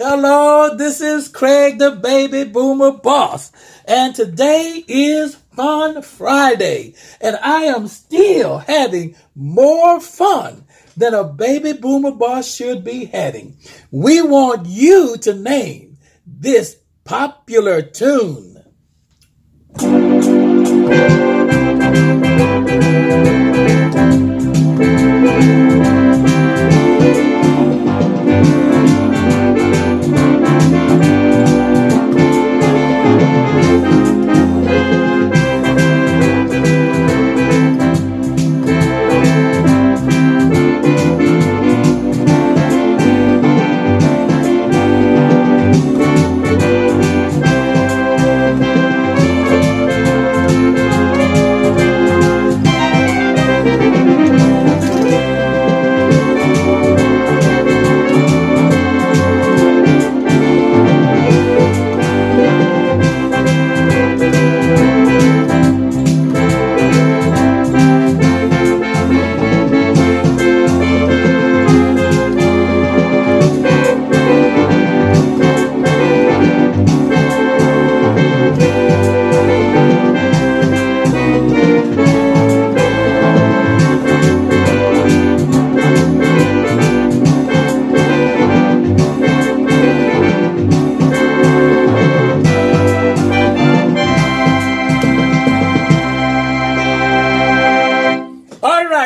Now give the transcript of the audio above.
Hello, this is Craig the Baby Boomer Boss, and today is Fun Friday, and I am still having more fun than a baby boomer boss should be having. We want you to name this popular tune.